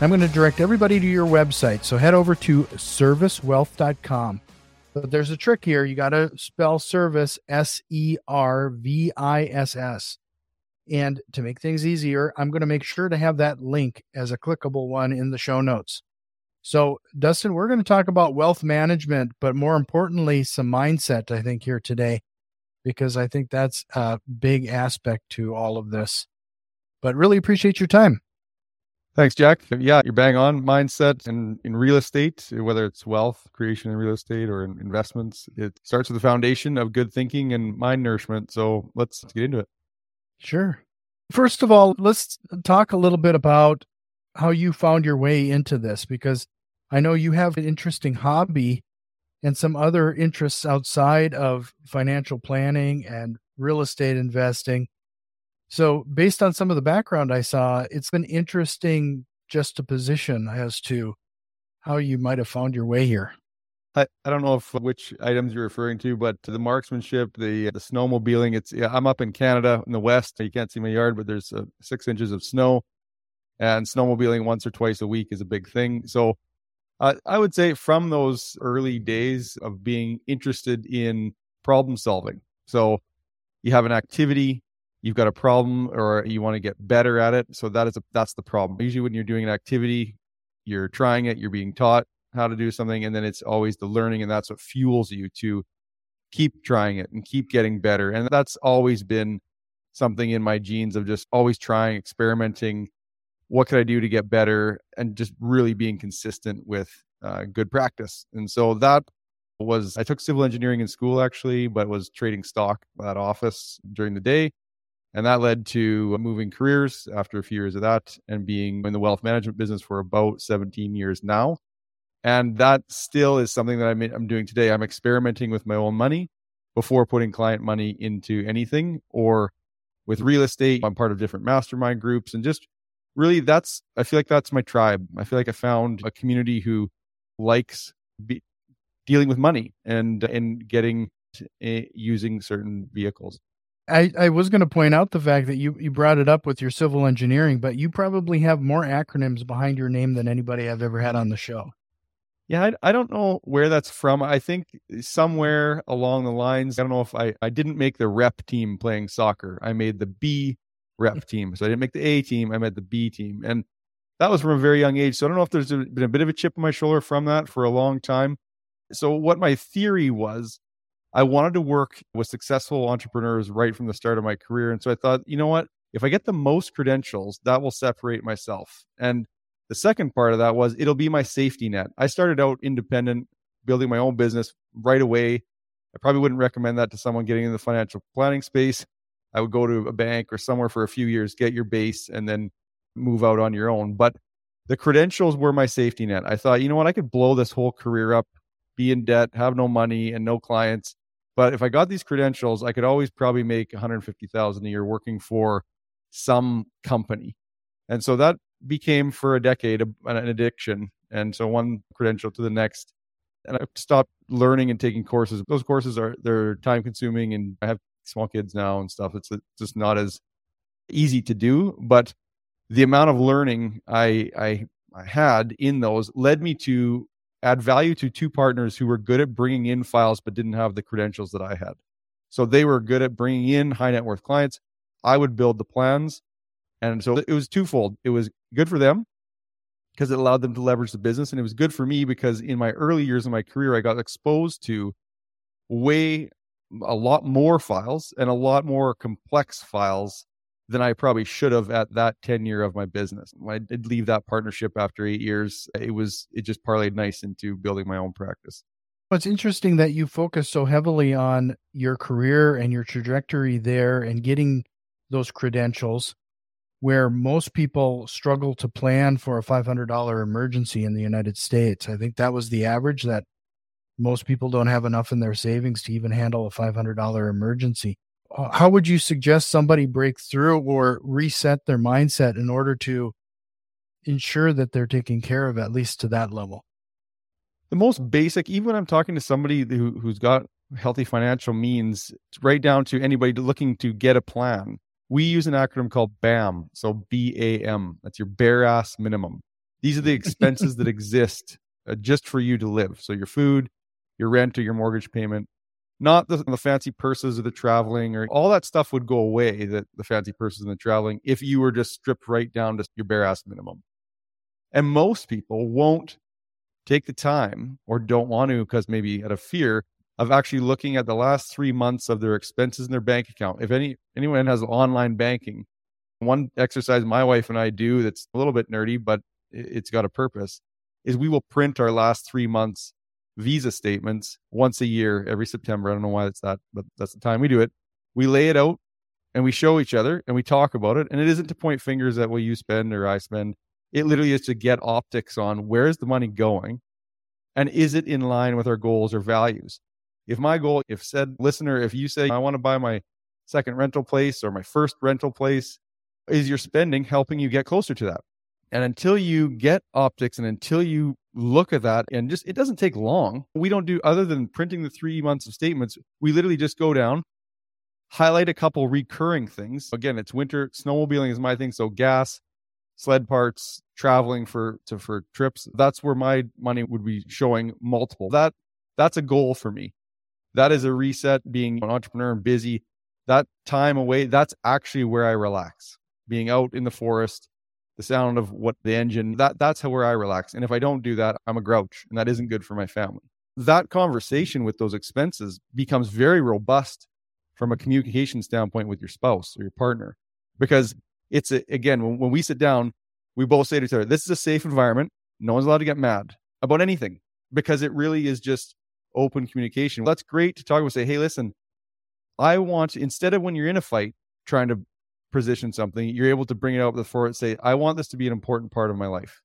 I'm going to direct everybody to your website. So head over to servisswealth.com. But there's a trick here. You got to spell service S E R V I S S. And to make things easier, I'm going to make sure to have that link as a clickable one in the show notes. So, Dustin, we're going to talk about wealth management, but more importantly, some mindset, I think, here today, because I think that's a big aspect to all of this. But really appreciate your time. Thanks, Jack. Yeah, you're bang on. Mindset and in real estate, whether it's wealth creation in real estate or in investments, it starts with the foundation of good thinking and mind nourishment. So let's get into it. Sure. First of all, let's talk a little bit about how you found your way into this because I know you have an interesting hobby and some other interests outside of financial planning and real estate investing. So, based on some of the background I saw, it's been interesting just a position as to how you might have found your way here. I, I don't know if which items you're referring to, but the marksmanship, the the snowmobiling. It's I'm up in Canada in the west. You can't see my yard, but there's uh, six inches of snow, and snowmobiling once or twice a week is a big thing. So, uh, I would say from those early days of being interested in problem solving. So, you have an activity you've got a problem or you want to get better at it. So that is a, that's the problem. Usually when you're doing an activity, you're trying it, you're being taught how to do something, and then it's always the learning, and that's what fuels you to keep trying it and keep getting better. And that's always been something in my genes of just always trying, experimenting. What could I do to get better? And just really being consistent with uh, good practice. And so that was, I took civil engineering in school actually, but was trading stock at office during the day and that led to moving careers after a few years of that and being in the wealth management business for about 17 years now. And that still is something that I'm, doing today. I'm experimenting with my own money before putting client money into anything or with real estate. I'm part of different mastermind groups and just really that's, I feel like that's my tribe. I feel like I found a community who likes be, dealing with money and, and getting uh, using certain vehicles. I, I was going to point out the fact that you, you brought it up with your civil engineering, but you probably have more acronyms behind your name than anybody I've ever had on the show. Yeah, I, I don't know where that's from. I think somewhere along the lines, I don't know if I, I didn't make the rep team playing soccer. I made the B rep mm. team. So I didn't make the A team, I made the B team. And that was from a very young age. So I don't know if there's been a bit of a chip on my shoulder from that for a long time. So what my theory was I wanted to work with successful entrepreneurs right from the start of my career. And so I thought, you know what? If I get the most credentials, that will separate myself. And the second part of that was it'll be my safety net. I started out independent, building my own business right away. I probably wouldn't recommend that to someone getting in the financial planning space. I would go to a bank or somewhere for a few years, get your base, and then move out on your own. But the credentials were my safety net. I thought, you know what? I could blow this whole career up be in debt, have no money and no clients. But if I got these credentials, I could always probably make 150,000 a year working for some company. And so that became for a decade an addiction. And so one credential to the next. And I stopped learning and taking courses. Those courses are they're time consuming and I have small kids now and stuff. It's just not as easy to do. But the amount of learning I I, I had in those led me to add value to two partners who were good at bringing in files but didn't have the credentials that I had. So they were good at bringing in high net worth clients. I would build the plans. And so it was twofold. It was good for them because it allowed them to leverage the business. And it was good for me because in my early years of my career, I got exposed to way a lot more files and a lot more complex files than I probably should have at that tenure of my business. I did leave that partnership after eight years. It was it just parlayed nice into building my own practice. Well, it's interesting that you focus so heavily on your career and your trajectory there and getting those credentials. where most people struggle to plan for a $500 emergency in the United States. I think that was the average that most people don't have enough in their savings to even handle a $500 emergency. Uh, how would you suggest somebody break through or reset their mindset in order to ensure that they're taken care of at least to that level? The most basic, even when I'm talking to somebody who, who's got healthy financial means, right down to anybody looking to get a plan, we use an acronym called BAM. So B A M. That's your bare ass minimum. These are the expenses that exist uh, just for you to live. So your food, your rent, or your mortgage payment. Not the, the fancy purses or the traveling or all that stuff would go away. That the fancy purses and the traveling, if you were just stripped right down to your bare ass minimum. And most people won't take the time or don't want to because maybe out of fear of actually looking at the last three months of their expenses in their bank account. If any anyone has online banking, one exercise my wife and I do that's a little bit nerdy, but it's got a purpose, is we will print our last three months visa statements once a year every September. I don't know why it's that, but that's the time we do it. We lay it out and we show each other and we talk about it. And it isn't to point fingers at what you spend or I spend. It literally is to get optics on where is the money going and is it in line with our goals or values? If my goal, if said listener, if you say, I want to buy my second rental place or my first rental place, is your spending helping you get closer to that? And until you get optics and until you look at that, and just it doesn't take long. We don't do other than printing the three months of statements. We literally just go down, highlight a couple recurring things. Again, it's winter, snowmobiling is my thing. So gas, sled parts, traveling for to for trips. That's where my money would be showing multiple. That that's a goal for me that is a reset being an entrepreneur and busy that time away that's actually where i relax being out in the forest the sound of what the engine that that's how where i relax and if i don't do that i'm a grouch and that isn't good for my family that conversation with those expenses becomes very robust from a communication standpoint with your spouse or your partner because it's a, again when, when we sit down we both say to each other this is a safe environment no one's allowed to get mad about anything because it really is just open communication. That's great to talk about. Say, hey, listen, I want instead of when you're in a fight trying to position something, you're able to bring it out before it. Say, I want this to be an important part of my life,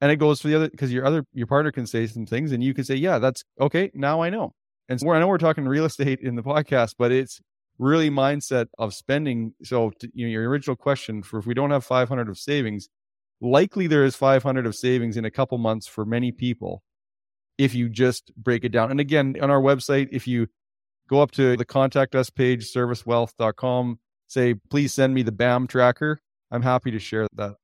and it goes for the other because your other your partner can say some things, and you can say, yeah, that's okay. Now I know. And so I know we're talking real estate in the podcast, but it's really mindset of spending. So to, you know, your original question for if we don't have 500 of savings, likely there is 500 of savings in a couple months for many people if you just break it down. And again, on our website, if you go up to the contact us page, servisswealth.com, say, please send me the BAM tracker. I'm happy to share that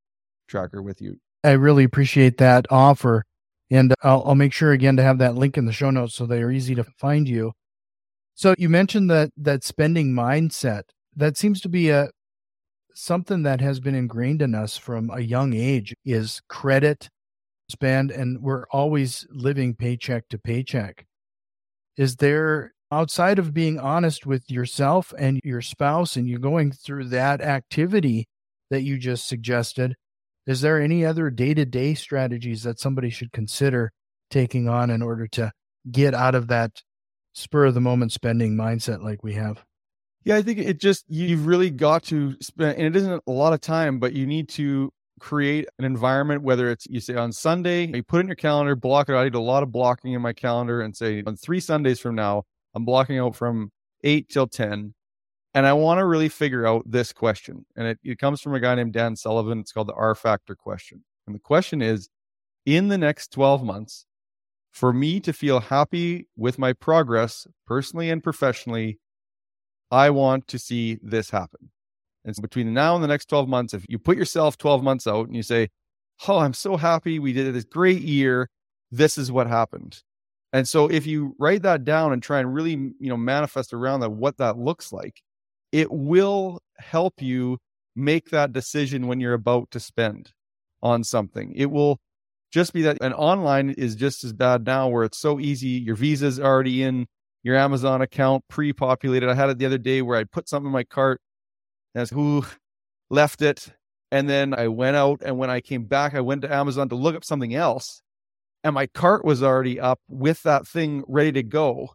tracker with you. I really appreciate that offer. And I'll, I'll make sure again to have that link in the show notes so they are easy to find you. So you mentioned that that spending mindset that seems to be a something that has been ingrained in us from a young age is credit spend and we're always living paycheck to paycheck. Is there outside of being honest with yourself and your spouse and you going through that activity that you just suggested, is there any other day-to-day strategies that somebody should consider taking on in order to get out of that spur of the moment spending mindset like we have? Yeah, I think it just you've really got to spend and it isn't a lot of time, but you need to create an environment, whether it's you say on Sunday, you put it in your calendar, block it out. I did a lot of blocking in my calendar and say on three Sundays from now, I'm blocking out from eight till 10. And I want to really figure out this question. And it, it comes from a guy named Dan Sullivan. It's called the R factor question. And the question is in the next 12 months, for me to feel happy with my progress personally and professionally, I want to see this happen. And so between now and the next 12 months, if you put yourself 12 months out and you say, Oh, I'm so happy we did this great year, this is what happened. And so if you write that down and try and really, you know, manifest around that what that looks like, it will help you make that decision when you're about to spend on something. It will just be that an online is just as bad now where it's so easy. Your visa's already in your Amazon account pre-populated. I had it the other day where I put something in my cart as who left it. And then I went out, and when I came back, I went to Amazon to look up something else, and my cart was already up with that thing ready to go.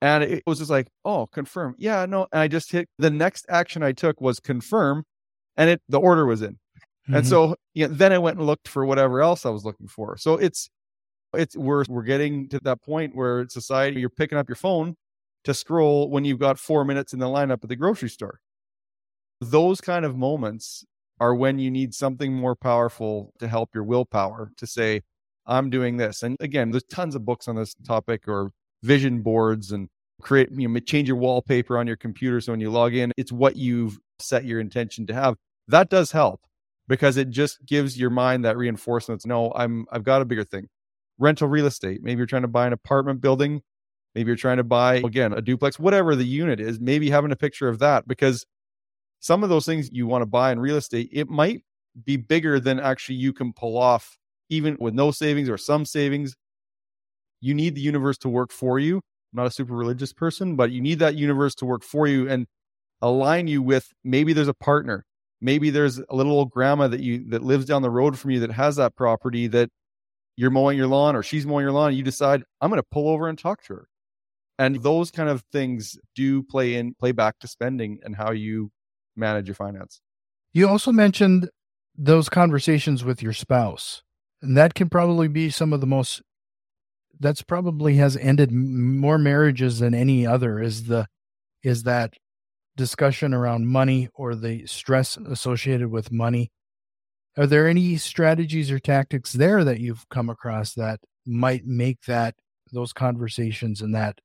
And it was just like, oh, confirm. Yeah, no. And I just hit the next action I took was confirm. and it the order was in. Mm-hmm. And so you know, then I went and looked for whatever else I was looking for. So it's it's we're we're getting to that point where society you're picking up your phone to scroll when you've got four minutes in the lineup at the grocery store. Those kind of moments are when you need something more powerful to help your willpower to say, I'm doing this. And again, there's tons of books on this topic or vision boards and create, you know, change your wallpaper on your computer. So when you log in, it's what you've set your intention to have. That does help because it just gives your mind that reinforcement. No, I'm, I've got a bigger thing. Rental real estate. Maybe you're trying to buy an apartment building. Maybe you're trying to buy, again, a duplex, whatever the unit is, maybe having a picture of that because some of those things you want to buy in real estate, it might be bigger than actually you can pull off, even with no savings or some savings. You need the universe to work for you. I'm not a super religious person, but you need that universe to work for you and align you with maybe there's a partner. Maybe there's a little old grandma that you that lives down the road from you that has that property that you're mowing your lawn or she's mowing your lawn. You decide, I'm going to pull over and talk to her. And those kind of things do play in, play back to spending and how you manage your finance. You also mentioned those conversations with your spouse, and that can probably be some of the most. That's probably has ended more marriages than any other. Is the is that discussion around money or the stress associated with money? Are there any strategies or tactics there that you've come across that might make that those conversations and that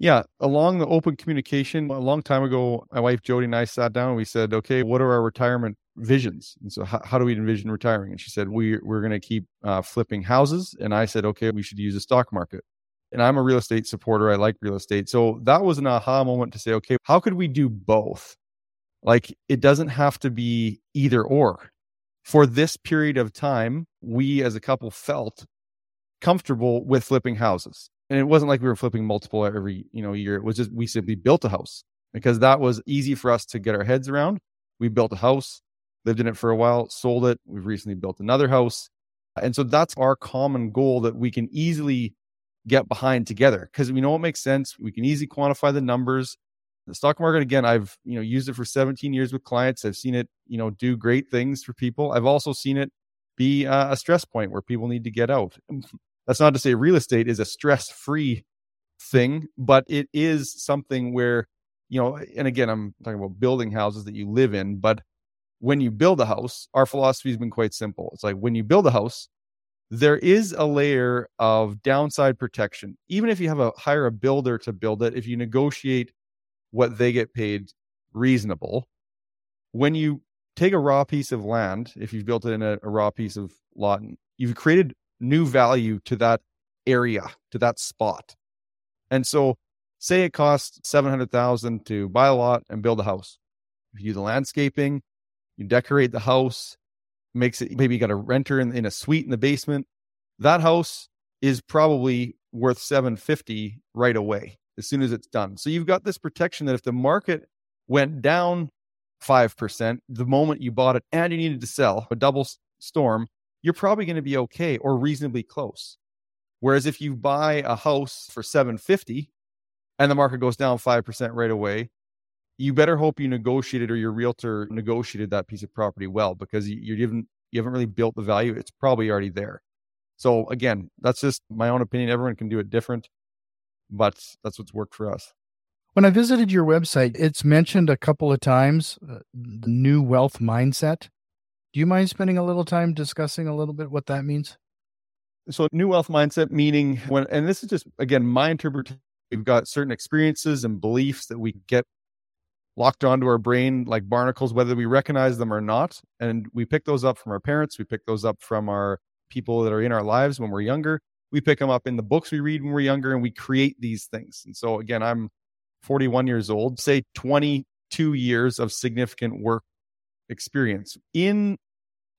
yeah, along the open communication, a long time ago, my wife Jody and I sat down and we said, okay, what are our retirement visions? And so, how, how do we envision retiring? And she said, we, we're going to keep uh, flipping houses. And I said, okay, we should use the stock market. And I'm a real estate supporter. I like real estate. So that was an aha moment to say, okay, how could we do both? Like, it doesn't have to be either or. For this period of time, we as a couple felt comfortable with flipping houses and it wasn't like we were flipping multiple every you know year it was just we simply built a house because that was easy for us to get our heads around we built a house lived in it for a while sold it we've recently built another house and so that's our common goal that we can easily get behind together because we know it makes sense we can easily quantify the numbers. The stock market again i've you know used it for 17 years with clients i've seen it you know do great things for people. I've also seen it be a stress point where people need to get out. That's not to say real estate is a stress free thing, but it is something where, you know, and again, I'm talking about building houses that you live in, but when you build a house, our philosophy has been quite simple. It's like when you build a house, there is a layer of downside protection. Even if you have a hire a builder to build it, if you negotiate what they get paid reasonable, when you take a raw piece of land, if you've built it in a, a raw piece of lot, you've created new value to that area, to that spot. And so say it costs 700,000 to buy a lot and build a house. If you do the landscaping, you decorate the house, makes it maybe you got a renter in, in a suite in the basement. That house is probably worth 750 right away as soon as it's done. So you've got this protection that if the market went down 5% the moment you bought it and you needed to sell a double storm, you're probably going to be okay or reasonably close. Whereas if you buy a house for 750 and the market goes down 5% right away, you better hope you negotiated or your realtor negotiated that piece of property well because you, you haven't you haven't really built the value. It's probably already there. So again, that's just my own opinion. Everyone can do it different, but that's what's worked for us. When I visited your website, it's mentioned a couple of times uh, the new wealth mindset. Do you mind spending a little time discussing a little bit what that means? So, new wealth mindset meaning when, and this is just again my interpretation. We've got certain experiences and beliefs that we get locked onto our brain like barnacles, whether we recognize them or not. And we pick those up from our parents. We pick those up from our people that are in our lives when we're younger. We pick them up in the books we read when we're younger, and we create these things. And so, again, I'm 41 years old. Say 22 years of significant work experience. In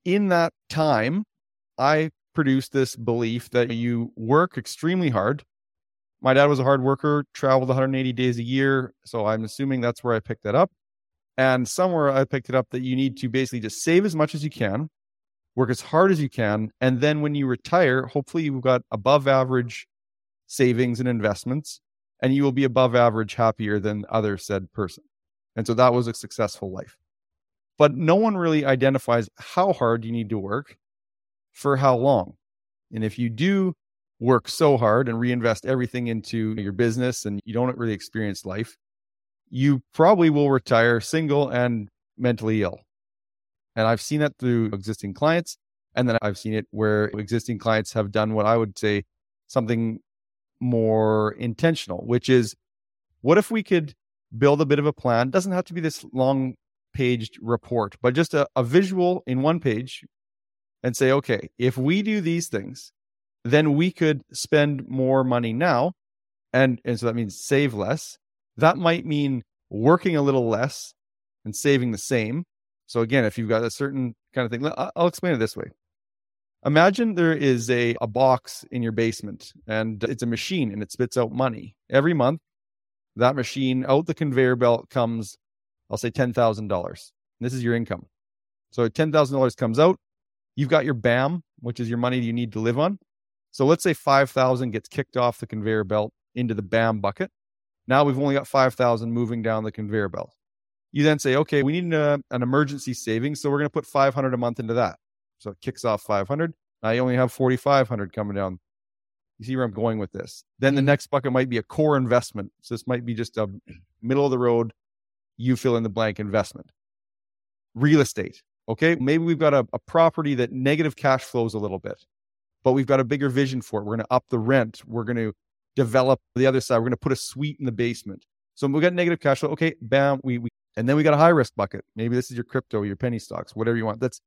in that time, I produced this belief that you work extremely hard. My dad was a hard worker, traveled 180 days a year, so I'm assuming that's where I picked that up. And somewhere I picked it up that you need to basically just save as much as you can, work as hard as you can, and then when you retire, hopefully you've got above average savings and investments, and you will be above average happier than other said person. And so that was a successful life. but no one really identifies how hard you need to work for how long. And if you do work so hard and reinvest everything into your business and you don't really experience life, you probably will retire single and mentally ill. And I've seen that through existing clients. And then I've seen it where existing clients have done what I would say something more intentional, which is what if we could build a bit of a plan? Doesn't have to be this long paged report, but just a, a visual in one page and say, okay, if we do these things, then we could spend more money now. And, and so that means save less. That might mean working a little less and saving the same. So again, if you've got a certain kind of thing, I'll explain it this way. Imagine there is a, a box in your basement and it's a machine and it spits out money. Every month, that machine out the conveyor belt comes, I'll say $10,000. This is your income. So $10,000 comes out. You've got your BAM, which is your money you need to live on. So let's say 5,000 gets kicked off the conveyor belt into the BAM bucket. Now we've only got 5,000 moving down the conveyor belt. You then say, okay, we need a, an emergency savings. So we're going to put 500 a month into that. So it kicks off 500. Now you only have 4,500 coming down. You see where I'm going with this. Then the mm-hmm. next bucket might be a core investment. So this might be just a middle of the road, you fill in the blank investment. Real estate. Okay. Maybe we've got a, a property that negative cash flows a little bit, but we've got a bigger vision for it. We're going to up the rent. We're going to develop the other side. We're going to put a suite in the basement. So we got negative cash flow. Okay, bam, we, we and then we got a high risk bucket. Maybe this is your crypto, your penny stocks, whatever you want. That's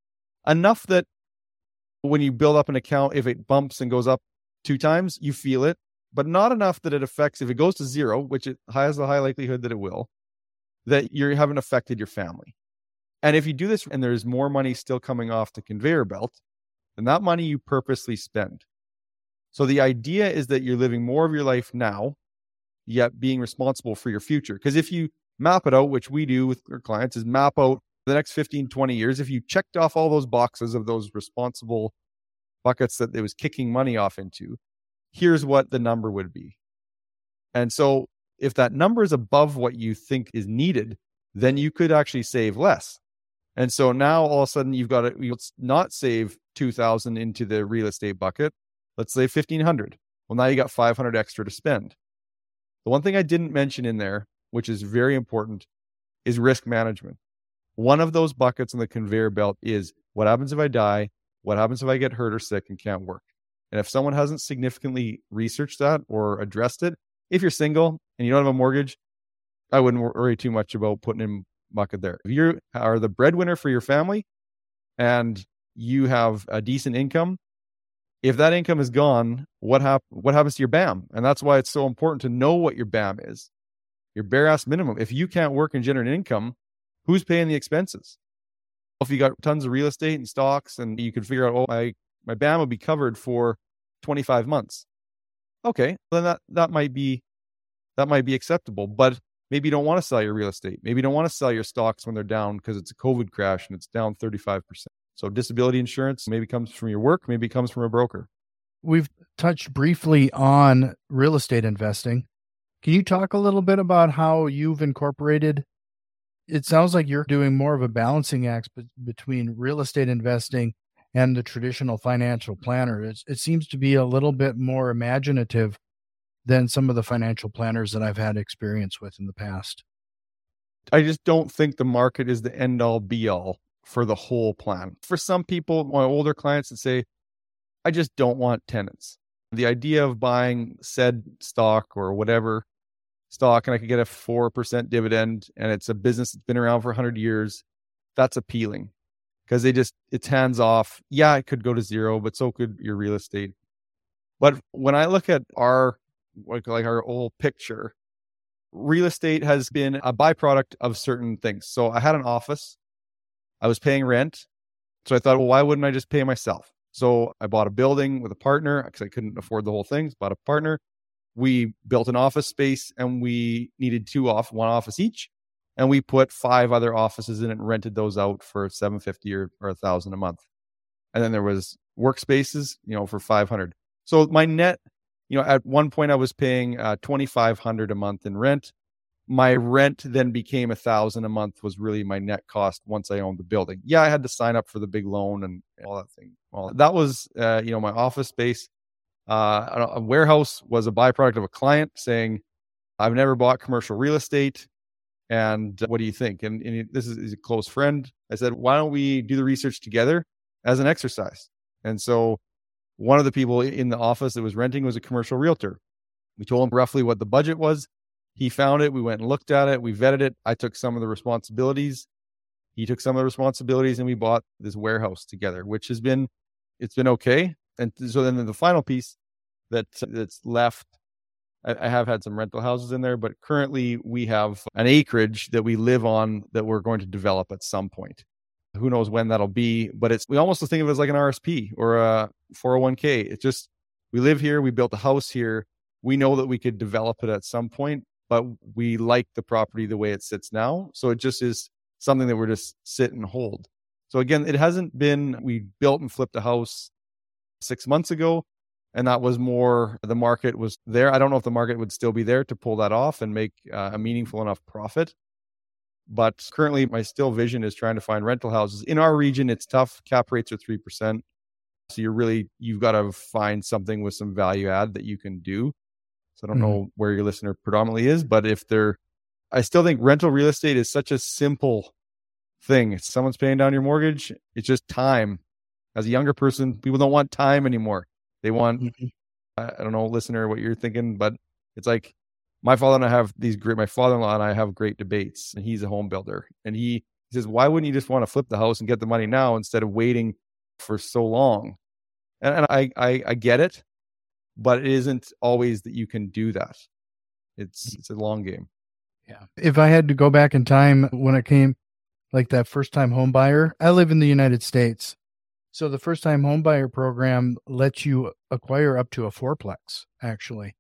enough that when you build up an account, if it bumps and goes up two times, you feel it, but not enough that it affects, if it goes to zero, which it has a high likelihood that it will, that you haven't affected your family. And if you do this and there's more money still coming off the conveyor belt, then that money you purposely spend. So the idea is that you're living more of your life now, yet being responsible for your future. Because if you map it out, which we do with our clients, is map out the next 15, 20 years. If you checked off all those boxes of those responsible buckets that it was kicking money off into, here's what the number would be. And so if that number is above what you think is needed, then you could actually save less. And so now all of a sudden you've got to let's not save 2000 into the real estate bucket. Let's say 1500. Well, now you got 500 extra to spend. The one thing I didn't mention in there which is very important, is risk management. One of those buckets in the conveyor belt is what happens if I die? What happens if I get hurt or sick and can't work? And if someone hasn't significantly researched that or addressed it, if you're single and you don't have a mortgage, I wouldn't worry too much about putting in bucket there. If you are the breadwinner for your family and you have a decent income, if that income is gone, what hap- what happens to your BAM? And that's why it's so important to know what your BAM is your bare ass minimum. If you can't work and generate income, who's paying the expenses? If you got tons of real estate and stocks and you can figure out, oh, my, my BAM will be covered for 25 months. Okay, then that, that might be that might be acceptable. But maybe you don't want to sell your real estate. Maybe you don't want to sell your stocks when they're down because it's a COVID crash and it's down 35%. So disability insurance maybe comes from your work, maybe comes from a broker. We've touched briefly on real estate investing. Can you talk a little bit about how you've incorporated? It sounds like you're doing more of a balancing act between real estate investing and the traditional financial planner. It's, it seems to be a little bit more imaginative than some of the financial planners that I've had experience with in the past. I just don't think the market is the end all be all for the whole plan. For some people, my older clients that say, I just don't want tenants. The idea of buying said stock or whatever stock and I could get a 4% dividend and it's a business that's been around for 100 years, that's appealing because they just, it's hands off. Yeah, it could go to zero, but so could your real estate. But when I look at our, like, like our old picture, real estate has been a byproduct of certain things. So I had an office, I was paying rent. So I thought, well, why wouldn't I just pay myself? So I bought a building with a partner because I couldn't afford the whole thing. So bought a partner we built an office space and we needed two off one office each and we put five other offices in it and rented those out for 750 or, or a thousand a month and then there was workspaces you know for 500 so my net you know at one point i was paying uh, 2500 a month in rent my rent then became a thousand a month was really my net cost once I owned the building. Yeah, I had to sign up for the big loan and all that thing. Well, that was uh, you know my office space. Uh, a warehouse was a byproduct of a client saying, "I've never bought commercial real estate, and what do you think?" And, and this is, is a close friend. I said, "Why don't we do the research together as an exercise?" And so, one of the people in the office that was renting was a commercial realtor. We told him roughly what the budget was he found it. We went and looked at it. We vetted it. I took some of the responsibilities. He took some of the responsibilities, and we bought this warehouse together, which has been it's been okay. And so then the final piece that that's left, I, I have had some rental houses in there, but currently we have an acreage that we live on that we're going to develop at some point. Who knows when that'll be? But it's we almost think of it as like an RSP or a 401k. It's just we live here, we built a house here. We know that we could develop it at some point but we like the property the way it sits now. So it just is something that we're just sit and hold. So again, it hasn't been, we built and flipped a house six months ago. And that was more, the market was there. I don't know if the market would still be there to pull that off and make uh, a meaningful enough profit. But currently, my still vision is trying to find rental houses. In our region, it's tough. Cap rates are 3%. So you're really, you've got to find something with some value add that you can do. So I don't mm-hmm. know where your listener predominantly is, but if they're, I still think rental real estate is such a simple thing. If someone's paying down your mortgage, it's just time. As a younger person, people don't want time anymore. They want, mm-hmm. I, I don't know, listener, what you're thinking, but it's like my father and I have these great, my father in law and I have great debates, and he's a home builder. And he, he says, why wouldn't you just want to flip the house and get the money now instead of waiting for so long? And, and I, I, I get it but it isn't always that you can do that. It's it's a long game. Yeah. If I had to go back in time when it came like that first time home buyer, I live in the United States. So the first time home buyer program lets you acquire up to a fourplex actually.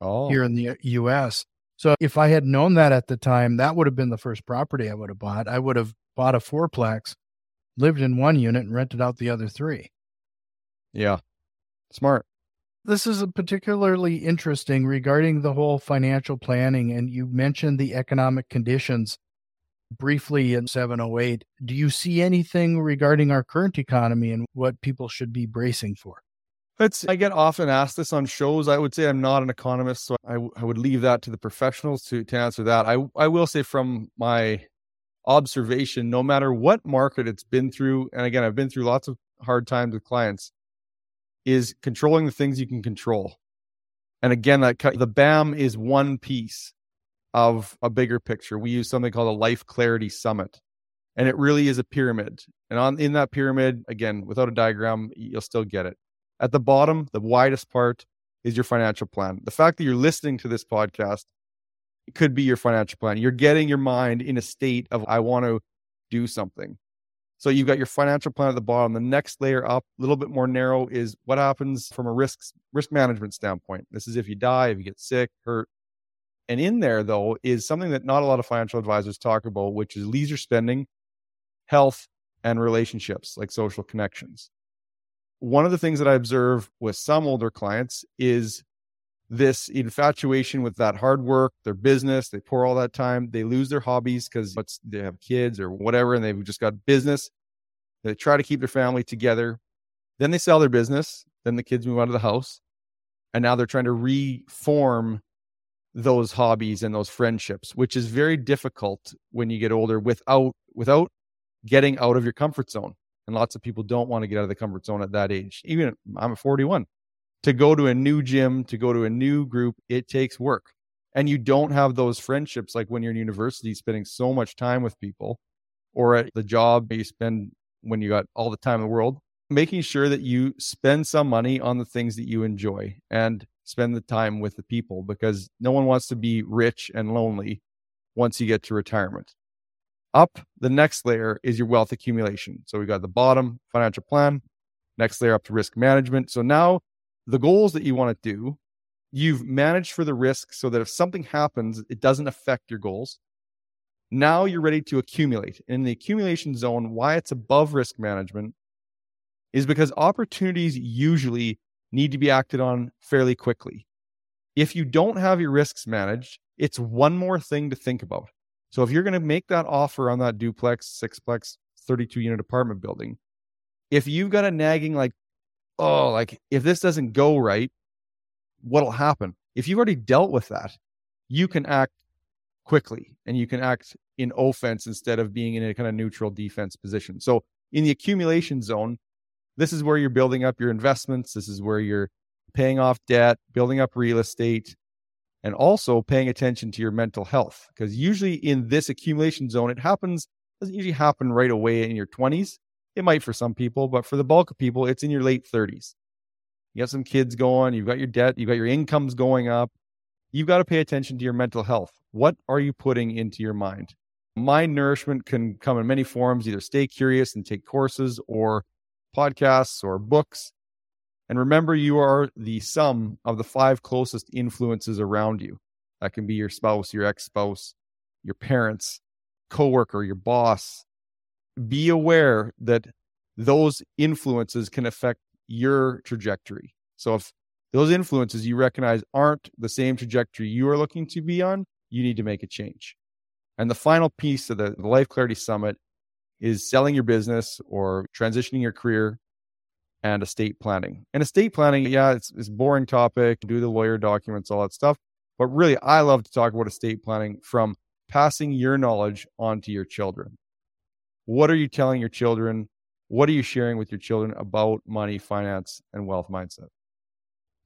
Oh. Here in the uh, US. So if I had known that at the time, that would have been the first property I would have bought. I would have bought a fourplex, lived in one unit and rented out the other three. Yeah. Smart this is particularly interesting regarding the whole financial planning. And you mentioned the economic conditions briefly in 708. Do you see anything regarding our current economy and what people should be bracing for? It's, I get often asked this on shows. I would say I'm not an economist, so I, I would leave that to the professionals to, to answer that. I, I will say from my observation, no matter what market it's been through, and again, I've been through lots of hard times with clients, is controlling the things you can control. And again, that the BAM is one piece of a bigger picture. We use something called a life clarity summit. And it really is a pyramid. And on in that pyramid, again, without a diagram, you'll still get it. At the bottom, the widest part is your financial plan. The fact that you're listening to this podcast could be your financial plan. You're getting your mind in a state of I want to do something. So you've got your financial plan at the bottom. The next layer up, a little bit more narrow, is what happens from a risk risk management standpoint. This is if you die, if you get sick, hurt. And in there, though, is something that not a lot of financial advisors talk about, which is leisure spending, health, and relationships like social connections. One of the things that I observe with some older clients is this infatuation with that hard work, their business, they pour all that time, they lose their hobbies because they have kids or whatever, and they've just got business. They try to keep their family together. Then they sell their business. Then the kids move out of the house. And now they're trying to reform those hobbies and those friendships, which is very difficult when you get older without without getting out of your comfort zone. And lots of people don't want to get out of the comfort zone at that age. Even I'm 41 to go to a new gym, to go to a new group, it takes work. And you don't have those friendships like when you're in university, spending so much time with people or at the job you spend when you got all the time in the world, making sure that you spend some money on the things that you enjoy and spend the time with the people because no one wants to be rich and lonely once you get to retirement. Up the next layer is your wealth accumulation. So we got the bottom financial plan, next layer up to risk management. So now the goals that you want to do, you've managed for the risk so that if something happens, it doesn't affect your goals. Now you're ready to accumulate. In the accumulation zone, why it's above risk management is because opportunities usually need to be acted on fairly quickly. If you don't have your risks managed, it's one more thing to think about. So if you're going to make that offer on that duplex, sixplex, 32 unit apartment building, if you've got a nagging like, oh, like if this doesn't go right, what'll happen? If you've already dealt with that, you can act quickly and you can act in offense instead of being in a kind of neutral defense position. So in the accumulation zone, this is where you're building up your investments. This is where you're paying off debt, building up real estate, and also paying attention to your mental health. Because usually in this accumulation zone, it happens, doesn't usually happen right away in your 20s. It might for some people, but for the bulk of people, it's in your late 30s. You got some kids going, you've got your debt, you've got your incomes going up. You've got to pay attention to your mental health. What are you putting into your mind? Mind nourishment can come in many forms either stay curious and take courses, or podcasts, or books. And remember, you are the sum of the five closest influences around you. That can be your spouse, your ex spouse, your parents, coworker, your boss. Be aware that those influences can affect your trajectory. So if those influences you recognize aren't the same trajectory you are looking to be on, you need to make a change. And the final piece of the, the Life Clarity Summit is selling your business or transitioning your career and estate planning. And estate planning, yeah, it's, it's boring topic, do the lawyer documents, all that stuff. But really, I love to talk about estate planning from passing your knowledge on to your children. What are you telling your children? What are you sharing with your children about money, finance, and wealth mindset?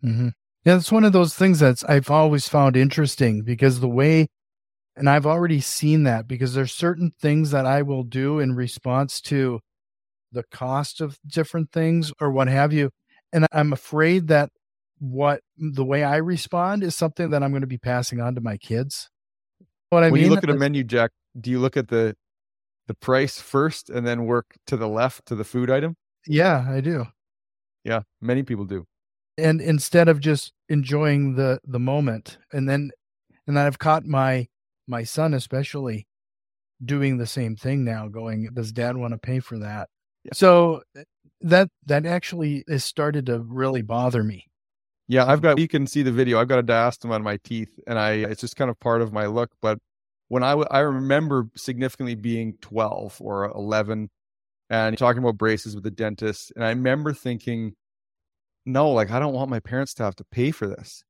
Mm-hmm. Yeah, it's one of those things that's I've always found interesting because the way, and I've already seen that because there's certain things that I will do in response to the cost of different things or what have you. And I'm afraid that what mm, the way I respond is something that I'm going to be passing on to my kids. What I when mean? you look at a menu, Jack, do you look at the the price first and then work to the left to the food item? Yeah, I do. Yeah, many people do. And instead of just enjoying the the moment, and then and then I've caught my my son especially doing the same thing now. Going, does Dad want to pay for that? Yeah. So eh, that that actually has started to really bother me. Yeah, I've got. You can see the video. I've got a diastema on my teeth, and I. It's just kind of part of my look. But when I I remember significantly being twelve or eleven, and talking about braces with the dentist, and I remember thinking, no, like I don't want my parents to have to pay for this.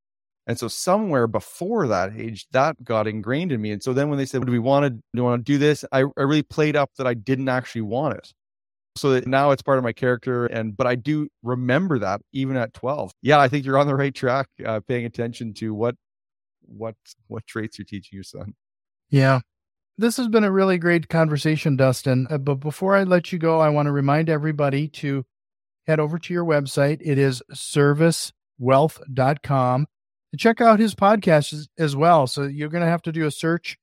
And so somewhere before that age, that got ingrained in me. And so then when they said, "Do we want to do you want to do this?" I, I really played up that I didn't actually want it so that now it's part of my character and but i do remember that even at 12 yeah i think you're on the right track uh, paying attention to what what what traits you're teaching your son. Yeah. This has been a really great conversation dustin uh, but before i let you go i want to remind everybody to head over to your website. It is servisswealth.com to check out his podcast as, as well. So you're going to have to do a search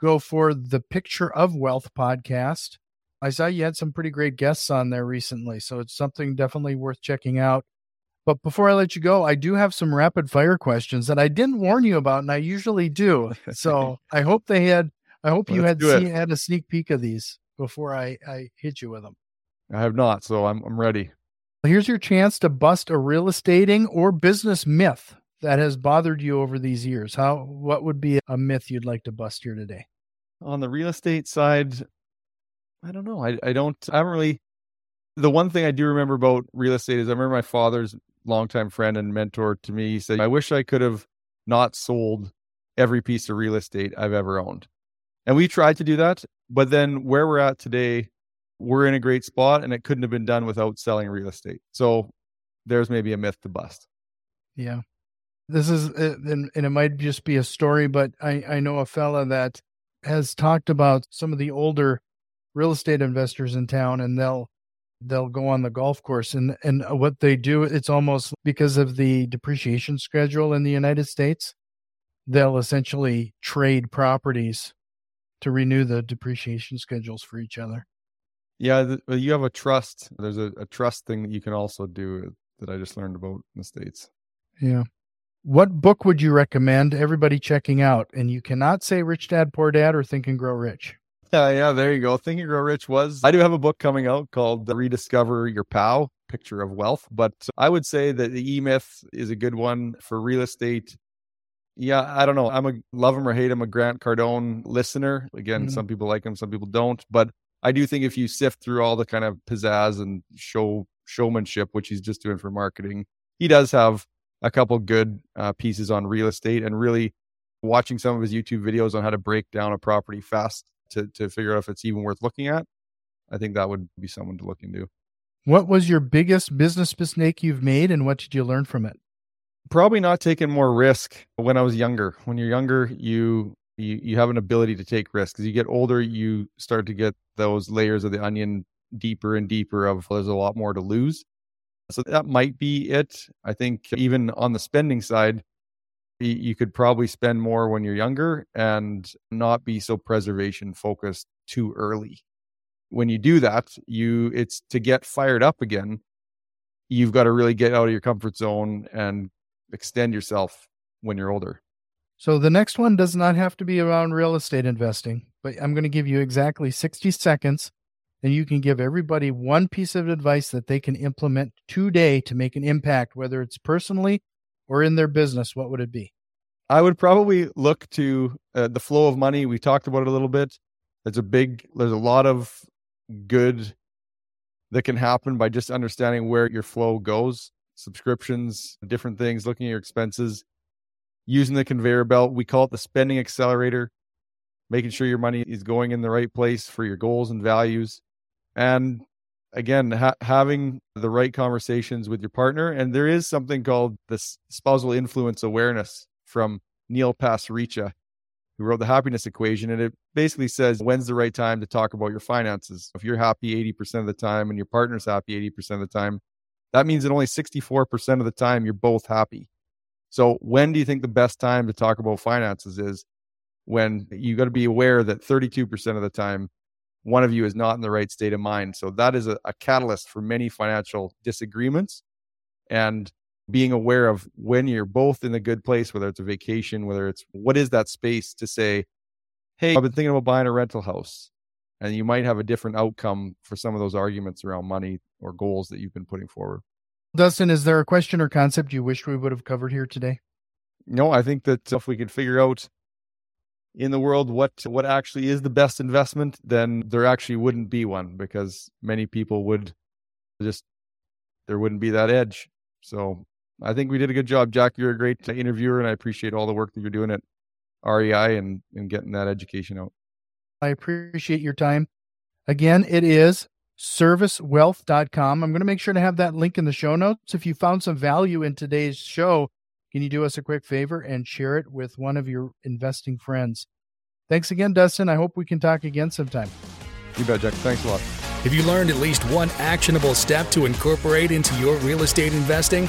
go for the picture of wealth podcast I saw you had some pretty great guests on there recently, so it's something definitely worth checking out. But before I let you go, I do have some rapid fire questions that I didn't warn you about, and I usually do. So I hope they had. I hope you had seen, had a sneak peek of these before I I hit you with them. I have not, so I'm I'm ready. Here's your chance to bust a real estating or business myth that has bothered you over these years. How what would be a myth you'd like to bust here today? On the real estate side, I don't know. I I don't. I haven't really. The one thing I do remember about real estate is I remember my father's longtime friend and mentor to me. He said, "I wish I could have not sold every piece of real estate I've ever owned." And we tried to do that, but then where we're at today, we're in a great spot, and it couldn't have been done without selling real estate. So there's maybe a myth to bust. Yeah, this is, uh, and it might just be a story, but I I know a fella that has talked about some of the older real estate investors in town and they'll they'll go on the golf course. And and uh, what they do it's almost because of the depreciation schedule in the United States they'll essentially trade properties to renew the depreciation schedules for each other. Yeah you have a trust. There's a, a trust thing that you can also do that i just learned about in the states. Yeah. What book would you recommend everybody checking out? And you cannot say rich dad poor dad or think and grow rich yeah, yeah, there you go. Think and Grow Rich was. I do have a book coming out called Rediscover Your POW, Picture of Wealth. But I would say that the E Myth is a good one for real estate. Yeah, I don't know. I'm a love him or hate him, a Grant Cardone listener. Again, mm-hmm. some people like him, some people don't. But I do think if you sift through all the kind of pizzazz and show showmanship, which he's just doing for marketing, he does have a couple good uh, pieces on real estate and really watching some of his YouTube videos on how to break down a property fast to to figure out if it's even worth looking at. I think that would be someone to look into. What was your biggest business mistake you've made and what did you learn from it? Probably not taking more risk when I was younger. When you're younger, you you, you have an ability to take risks. As you get older, you start to get those layers of the onion deeper and deeper of there's a lot more to lose. So that might be it. I think even on the spending side, you could probably spend more when you're younger and not be so preservation focused too early. When you do that, you it's to get fired up again. You've got to really get out of your comfort zone and extend yourself when you're older. So the next one does not have to be around real estate investing, but I'm going to give you exactly 60 seconds and you can give everybody one piece of advice that they can implement today to make an impact, whether it's personally or in their business. What would it be? I would probably look to uh, the flow of money. We talked about it a little bit. There's a big, there's a lot of good that can happen by just understanding where your flow goes subscriptions, different things, looking at your expenses, using the conveyor belt. We call it the spending accelerator, making sure your money is going in the right place for your goals and values. And again, ha- having the right conversations with your partner. And there is something called the spousal influence awareness from Neil Pasricha, who wrote the happiness equation. And it basically says when's the right time to talk about your finances. If you're happy 80% of the time and your partner's happy 80% of the time, that means that only 64% of the time you're both happy. So when do you think the best time to talk about finances is? When you got to be aware that 32% of the time one of you is not in the right state of mind. So that is a, a catalyst for many financial disagreements. And being aware of when you're both in a good place, whether it's a vacation, whether it's what is that space to say, Hey, I've been thinking about buying a rental house. And you might have a different outcome for some of those arguments around money or goals that you've been putting forward. Dustin, is there a question or concept you wish we would have covered here today? No, I think that uh, if we could figure out in the world what what actually is the best investment, then there actually wouldn't be one because many people would just there wouldn't be that edge. So I think we did a good job, Jack. You're a great interviewer, and I appreciate all the work that you're doing at REI and and getting that education out. I appreciate your time. Again, it is servisswealth.com. I'm going to make sure to have that link in the show notes. If you found some value in today's show, can you do us a quick favor and share it with one of your investing friends? Thanks again, Dustin. I hope we can talk again sometime. You bet, Jack. Thanks a lot. Have you learned at least one actionable step to incorporate into your real estate investing?